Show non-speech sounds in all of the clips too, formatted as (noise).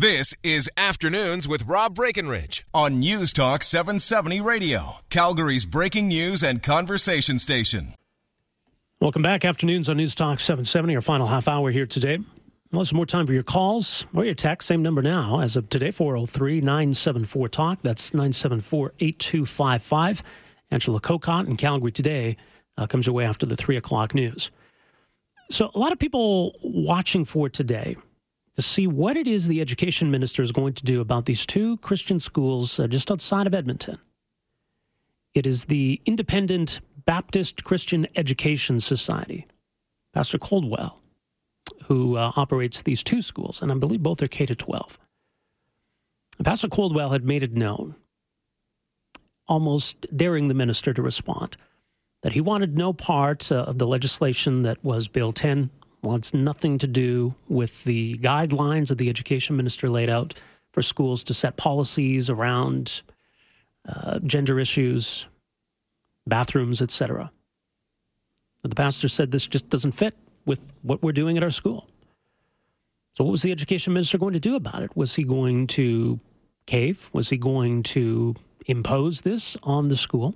This is Afternoons with Rob Breckenridge on News Talk 770 Radio, Calgary's breaking news and conversation station. Welcome back. Afternoons on News Talk 770, our final half hour here today. Well, some more time for your calls or your text. Same number now as of today 403 974 Talk. That's 974 8255. Angela Kokott in Calgary today uh, comes your way after the 3 o'clock news. So, a lot of people watching for today to see what it is the education minister is going to do about these two Christian schools uh, just outside of Edmonton. It is the Independent Baptist Christian Education Society, Pastor Coldwell, who uh, operates these two schools, and I believe both are K to 12. Pastor Coldwell had made it known, almost daring the minister to respond, that he wanted no part uh, of the legislation that was Bill 10 wants nothing to do with the guidelines that the education minister laid out for schools to set policies around uh, gender issues, bathrooms, etc. The pastor said this just doesn't fit with what we're doing at our school. So, what was the education minister going to do about it? Was he going to cave? Was he going to impose this on the school?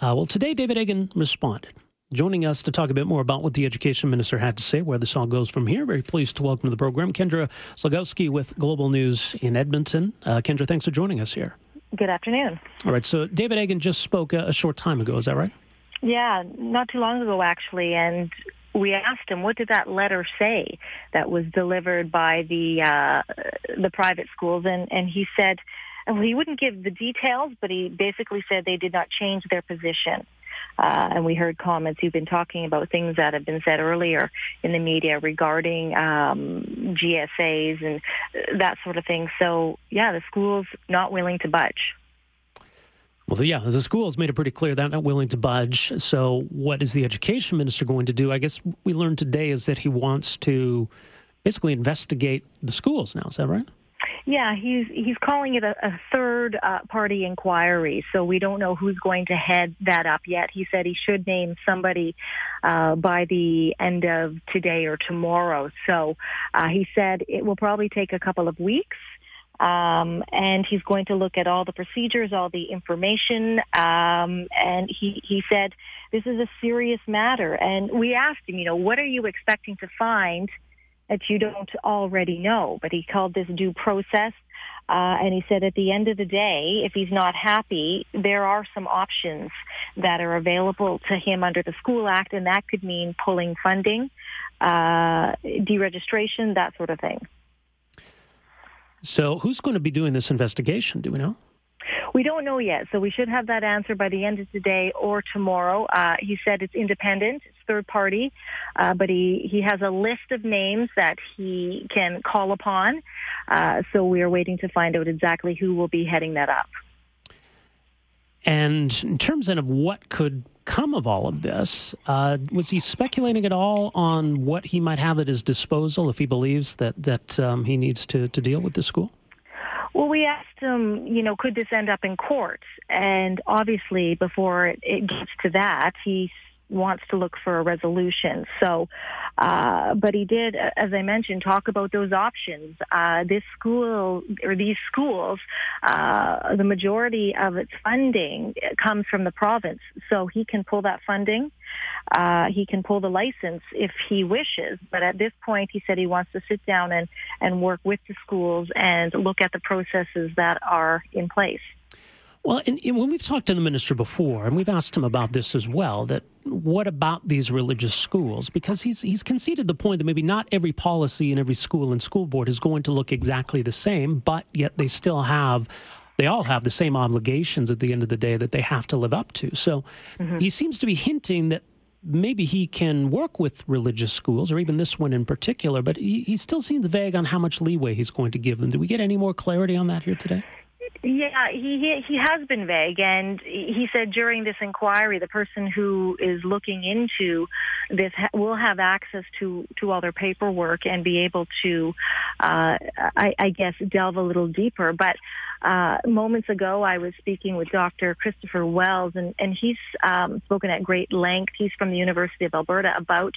Uh, well, today David Eggen responded. Joining us to talk a bit more about what the education minister had to say, where this all goes from here. Very pleased to welcome to the program Kendra Slugoski with Global News in Edmonton. Uh, Kendra, thanks for joining us here. Good afternoon. All right, so David Eggen just spoke a, a short time ago, is that right? Yeah, not too long ago, actually, and we asked him what did that letter say that was delivered by the uh, the private schools, and and he said, well, he wouldn't give the details, but he basically said they did not change their position. Uh, and we heard comments. You've been talking about things that have been said earlier in the media regarding um, GSAs and that sort of thing. So, yeah, the school's not willing to budge. Well, yeah, the school has made it pretty clear they're not willing to budge. So, what is the education minister going to do? I guess we learned today is that he wants to basically investigate the schools now. Is that right? Yeah, he's he's calling it a, a third uh, party inquiry, so we don't know who's going to head that up yet. He said he should name somebody uh, by the end of today or tomorrow. So uh, he said it will probably take a couple of weeks. Um, and he's going to look at all the procedures, all the information, um, and he, he said this is a serious matter. And we asked him, you know, what are you expecting to find that you don't already know. But he called this due process. Uh, and he said at the end of the day, if he's not happy, there are some options that are available to him under the School Act, and that could mean pulling funding, uh, deregistration, that sort of thing. So, who's going to be doing this investigation? Do we know? We don't know yet, so we should have that answer by the end of today or tomorrow. Uh, he said it's independent, it's third party, uh, but he, he has a list of names that he can call upon. Uh, so we are waiting to find out exactly who will be heading that up. And in terms then of what could come of all of this, uh, was he speculating at all on what he might have at his disposal if he believes that that um, he needs to, to deal with the school? Well, we asked him, you know, could this end up in court? And obviously, before it, gets to that, he wants to look for a resolution. So, uh, but he did, as I mentioned, talk about those options. Uh, this school or these schools, uh, the majority of its funding comes from the province, so he can pull that funding. Uh, he can pull the license if he wishes, but at this point, he said he wants to sit down and and work with the schools and look at the processes that are in place. Well, and, and, when we've talked to the minister before, and we've asked him about this as well, that what about these religious schools? Because he's he's conceded the point that maybe not every policy in every school and school board is going to look exactly the same, but yet they still have they all have the same obligations at the end of the day that they have to live up to. So mm-hmm. he seems to be hinting that maybe he can work with religious schools or even this one in particular, but he, he still seems vague on how much leeway he's going to give them. Do we get any more clarity on that here today? Yeah, he he has been vague, and he said during this inquiry, the person who is looking into this ha- will have access to to all their paperwork and be able to, uh, I, I guess, delve a little deeper. But Uh, moments ago, I was speaking with Dr. Kristopher Wells, and, and he's um, spoken at great length. He's from the University of Alberta about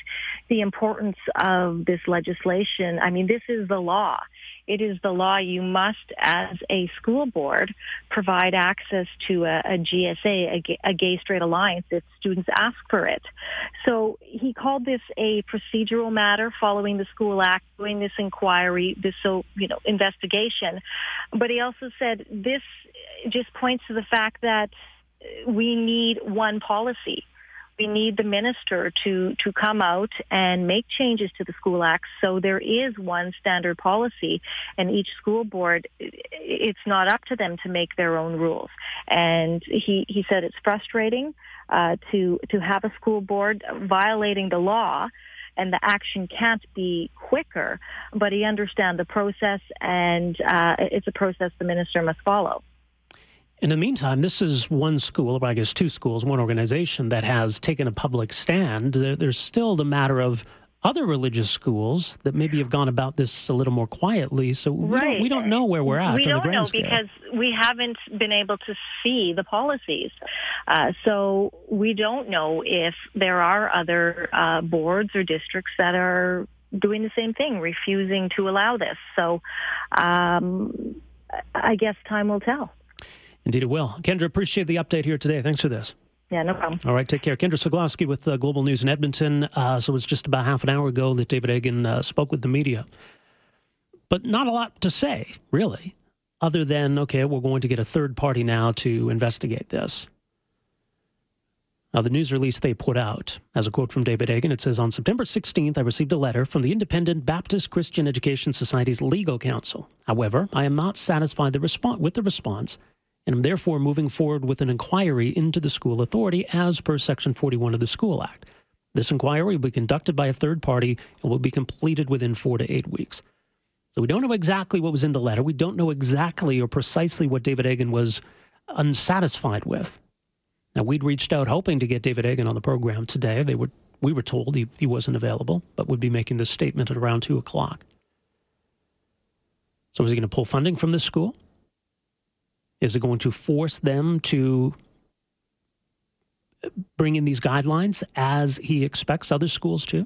the importance of this legislation. I mean, this is the law. It is the law. You must, as a school board, provide access to a, a GSA, a, a gay straight alliance, if students ask for it. So he called this a procedural matter following the School Act, doing this inquiry, this so you know investigation. But he also said this just points to the fact that we need one policy. We need the minister to, to come out and make changes to the school act. So there is one standard policy and each school board it's not up to them to make their own rules. And he, he said it's frustrating uh, to to have a school board violating the law and the action can't be quicker but he understands the process and uh, it's a process the minister must follow in the meantime, this is one school, or I guess two schools, one organization that has taken a public stand. There's still the matter of other religious schools that maybe have gone about this a little more quietly. So we, right. don't, we don't know where we're at. We don't know scale. because we haven't been able to see the policies. Uh, so we don't know if there are other uh, boards or districts that are doing the same thing, refusing to allow this. So um, I guess time will tell. Indeed, it will. Kendra, appreciate the update here today. Thanks for this. Yeah, no problem. All right, take care. Kendra Slugoski with uh, Global News in Edmonton. Uh, so it was just about half an hour ago that David Eggen uh, spoke with the media. But not a lot to say, really, other than, okay, we're going to get a third party now to investigate this. Now, the news release they put out, as a quote from David Eggen, it says On September 16th, I received a letter from the Independent Baptist Christian Education Society's legal counsel. However, I am not satisfied the with the response and am therefore moving forward with an inquiry into the school authority as per Section 41 of the School Act. This inquiry will be conducted by a third party and will be completed within four to eight weeks. So we don't know exactly what was in the letter. We don't know exactly or precisely what David Eggen was unsatisfied with. Now, we'd reached out hoping to get David Eggen on the program today. They were, we were told he, he wasn't available, but would be making this statement at around 2 o'clock. So, is he going to pull funding from this school? Is it going to force them to bring in these guidelines as he expects other schools to?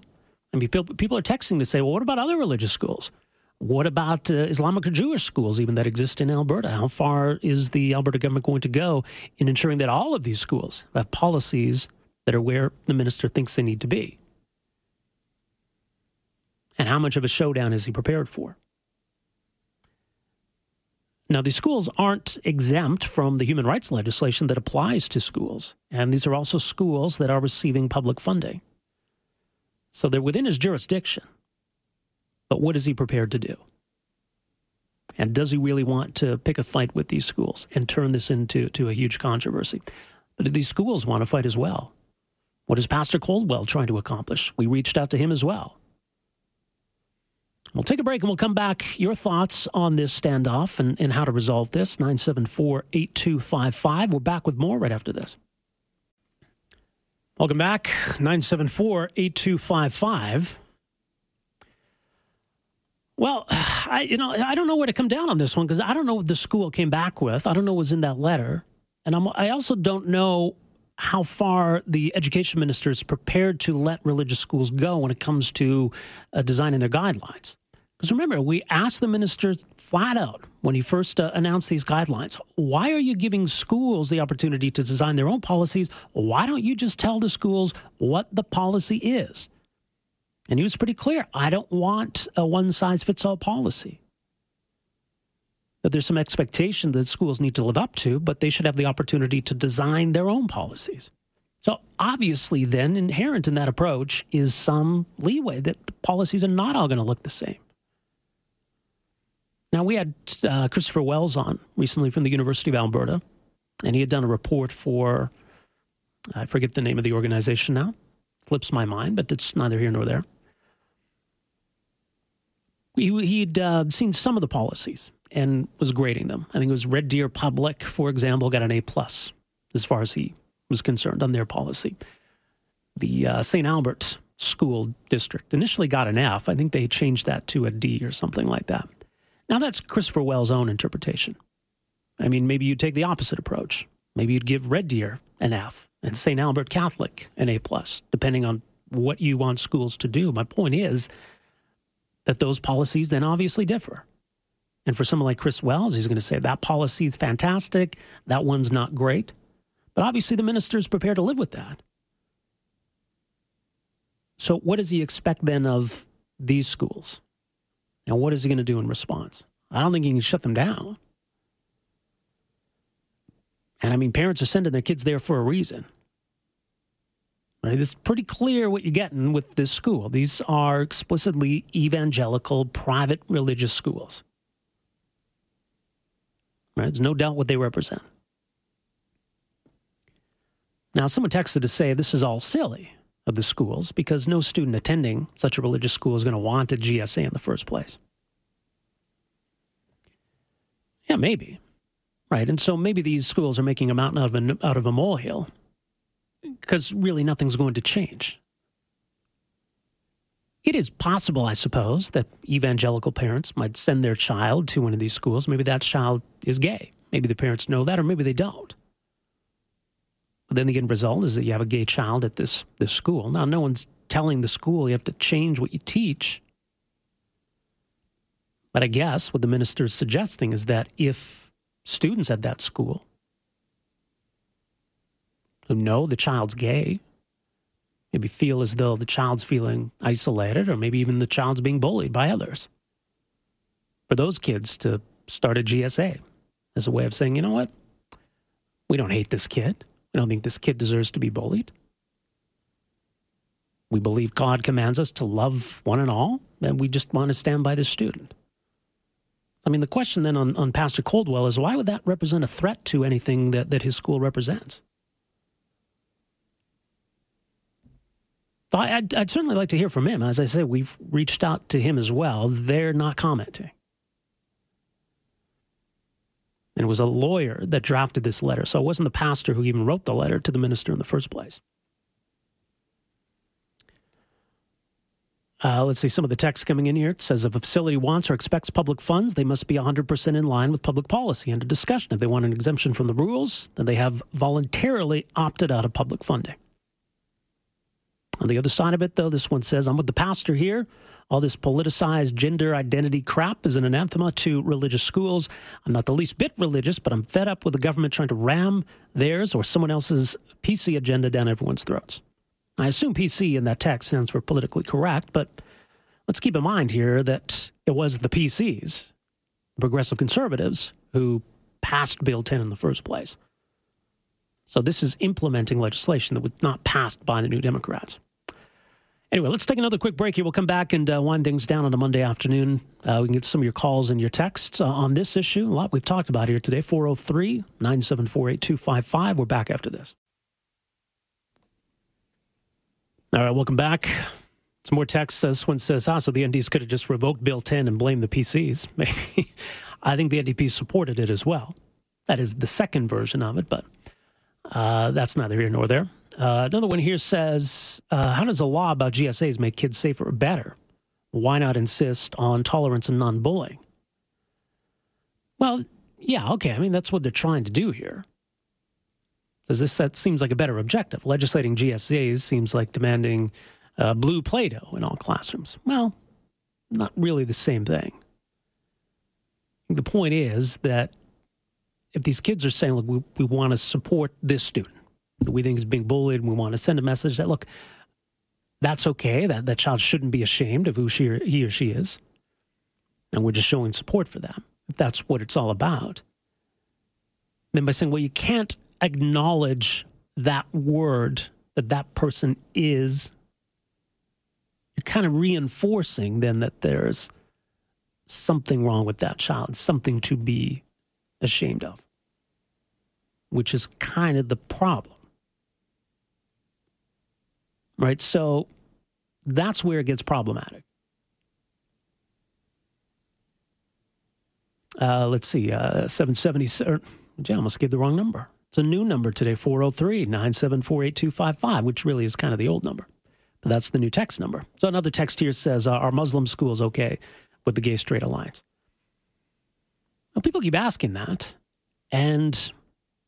I mean, people, are texting to say, well, what about other religious schools? What about uh, Islamic or Jewish schools, even that exist in Alberta? How far is the Alberta government going to go in ensuring that all of these schools have policies that are where the minister thinks they need to be? And how much of a showdown is he prepared for? Now, these schools aren't exempt from the human rights legislation that applies to schools, and these are also schools that are receiving public funding. So they're within his jurisdiction. But what is he prepared to do? And does he really want to pick a fight with these schools and turn this into to a huge controversy? But do these schools want to fight as well? What is Pastor Coldwell trying to accomplish? We reached out to him as well. We'll take a break and we'll come back. Your thoughts on this standoff and, and how to resolve this 974 8255. We're back with more right after this. Welcome back 974 8255. Well, (sighs) I you know I don't know where to come down on this one because I don't know what the school came back with. I don't know what was in that letter, and I'm, I also don't know how far the education minister is prepared to let religious schools go when it comes to uh, designing their guidelines. Because remember, we asked the minister flat out when he first uh, announced these guidelines why are you giving schools the opportunity to design their own policies? Why don't you just tell the schools what the policy is? And he was pretty clear I don't want a one size fits all policy. That there's some expectation that schools need to live up to, but they should have the opportunity to design their own policies. So obviously, then, inherent in that approach is some leeway that the policies are not all going to look the same. Now, we had uh, Kristopher Wells on recently from the University of Alberta, and he had done a report for, I forget the name of the organization now, flips my mind, but it's neither here nor there. He, he'd uh, seen some of the policies and was grading them. I think it was Red Deer Public, for example, got an A plus as far as he was concerned on their policy. The uh, St. Albert School District initially got an F. I think they changed that to a D or something like that. Now, that's Kristopher Wells' own interpretation. I mean, maybe you'd take the opposite approach. Maybe you'd give Red Deer an F and St. Albert Catholic an A plus, depending on what you want schools to do. My point is that those policies then obviously differ. And for someone like Chris Wells, he's going to say that policy is fantastic, that one's not great. But obviously, the minister is prepared to live with that. So, what does he expect then of these schools? And what is he going to do in response? I don't think he can shut them down. And I mean, parents are sending their kids there for a reason. Right? It's pretty clear what you're getting with this school. These are explicitly evangelical, private religious schools. Right? There's no doubt what they represent. Now, someone texted to say this is all silly of the schools because no student attending such a religious school is going to want a GSA in the first place. Yeah, maybe. Right. And so maybe these schools are making a mountain out of a, out of a molehill because really nothing's going to change. It is possible, I suppose, that evangelical parents might send their child to one of these schools. Maybe that child is gay. Maybe the parents know that, or maybe they don't. Then the end result is that you have a gay child at this, this school. Now, no one's telling the school you have to change what you teach. But I guess what the minister is suggesting is that if students at that school who know the child's gay, maybe feel as though the child's feeling isolated or maybe even the child's being bullied by others. For those kids to start a GSA as a way of saying, you know what? We don't hate this kid. We don't think this kid deserves to be bullied. We believe God commands us to love one and all, and we just want to stand by the student. I mean, the question then on, on Pastor Coldwell is why would that represent a threat to anything that, that his school represents? I'd, I'd certainly like to hear from him. As I say, we've reached out to him as well. They're not commenting. And it was a lawyer that drafted this letter. So it wasn't the pastor who even wrote the letter to the minister in the first place. Uh, let's see some of the text coming in here. It says if a facility wants or expects public funds, they must be 100% in line with public policy a discussion. If they want an exemption from the rules, then they have voluntarily opted out of public funding. On the other side of it, though, this one says, I'm with the pastor here. All this politicized gender identity crap is an anathema to religious schools. I'm not the least bit religious, but I'm fed up with the government trying to ram theirs or someone else's PC agenda down everyone's throats. I assume PC in that text stands for politically correct, but let's keep in mind here that it was the PCs, the progressive conservatives, who passed Bill 10 in the first place. So this is implementing legislation that was not passed by the New Democrats. Anyway, let's take another quick break here. We'll come back and uh, wind things down on a Monday afternoon. Uh, we can get some of your calls and your texts uh, on this issue. A lot we've talked about here today 403 974 8255. We're back after this. All right, welcome back. Some more text. This one says, ah, so the NDs could have just revoked Bill 10 and blamed the PCs. (laughs) Maybe. I think the NDP supported it as well. That is the second version of it, but uh, that's neither here nor there. Uh, another one here says, uh, How does a law about GSAs make kids safer or better? Why not insist on tolerance and non bullying? Well, yeah, okay. I mean, that's what they're trying to do here. Says this that seems like a better objective. Legislating GSAs seems like demanding uh, blue Play Doh in all classrooms. Well, not really the same thing. The point is that if these kids are saying, look, we, we want to support this student, that we think is being bullied, and we want to send a message that, look, that's okay. That, that child shouldn't be ashamed of who she or, he or she is. And we're just showing support for them, if that's what it's all about. Then by saying, well, you can't acknowledge that word that that person is, you're kind of reinforcing then that there's something wrong with that child, something to be ashamed of, which is kind of the problem. Right? So that's where it gets problematic. Uh, let's see, uh, 770. Er, I almost gave the wrong number. It's a new number today, 403 974 8255, which really is kind of the old number. But that's the new text number. So another text here says, uh, Are Muslim schools okay with the gay straight alliance? Well, people keep asking that. And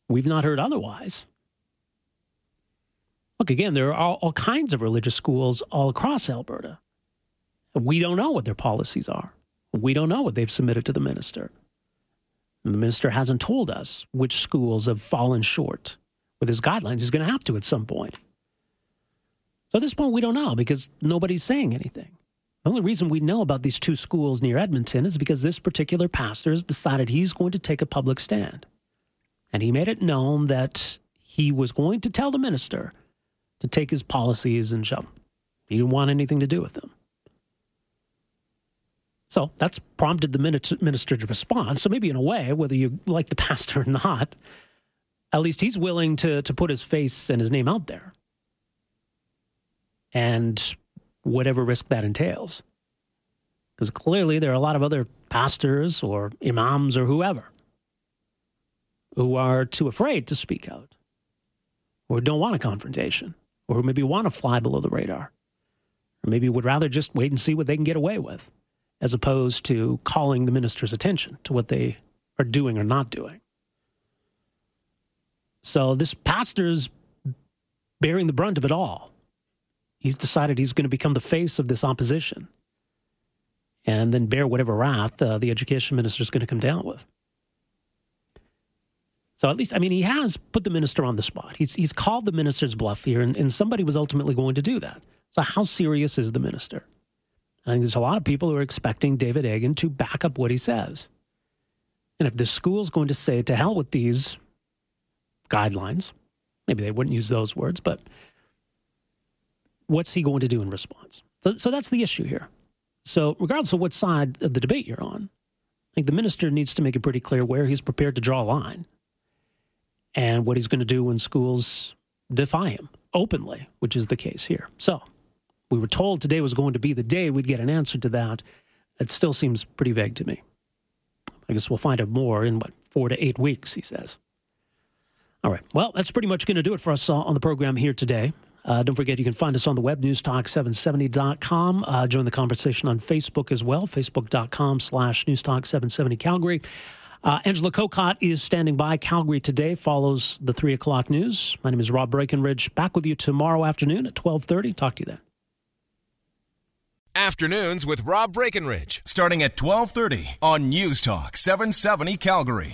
we've not heard otherwise. Look, again, there are all, all kinds of religious schools all across Alberta. We don't know what their policies are. We don't know what they've submitted to the minister. And the minister hasn't told us which schools have fallen short with his guidelines. He's going to have to at some point. So at this point, we don't know because nobody's saying anything. The only reason we know about these two schools near Edmonton is because this particular pastor has decided he's going to take a public stand. And he made it known that he was going to tell the minister to take his policies and shove them. He didn't want anything to do with them. So that's prompted the minister to respond. So maybe in a way, whether you like the (laughs) pastor or not, at least he's willing to, to put his face and his name out there. And whatever risk that entails. Because clearly there are a lot of other pastors or imams or whoever who are too afraid to speak out or don't want a confrontation or who maybe want to fly below the radar or maybe would rather just wait and see what they can get away with as opposed to calling the minister's attention to what they are doing or not doing. So this pastor's bearing the brunt of it all. He's decided he's going to become the face of this opposition and then bear whatever wrath uh, the education minister is going to come down with. So at least, I mean, he has put the minister on the spot. He's, he's called the minister's bluff here, and, and somebody was ultimately going to do that. So how serious is the minister? I think there's a lot of people who are expecting David Eggen to back up what he says. And if the school's going to say, to hell with these guidelines, maybe they wouldn't use those words, but what's he going to do in response? So, so that's the issue here. So, regardless of what side of the debate you're on, I think the minister needs to make it pretty clear where he's prepared to draw a line and what he's going to do when schools defy him openly, which is the case here. So, we were told today was going to be the day we'd get an answer to that. It still seems pretty vague to me. I guess we'll find out more in what, four to eight weeks, he says. All right. Well, that's pretty much going to do it for us on the program here today. Uh, don't forget, you can find us on the web, newstalk770.com. Uh, join the conversation on Facebook as well, facebook.com slash newstalk770 Calgary. Uh, Angela Kokott is standing by. Calgary Today follows the 3 o'clock news. My name is Rob Breckenridge. Back with you tomorrow afternoon at 1230. Talk to you then. Afternoons with Rob Breckenridge, starting at 1230 on News Talk 770 Calgary.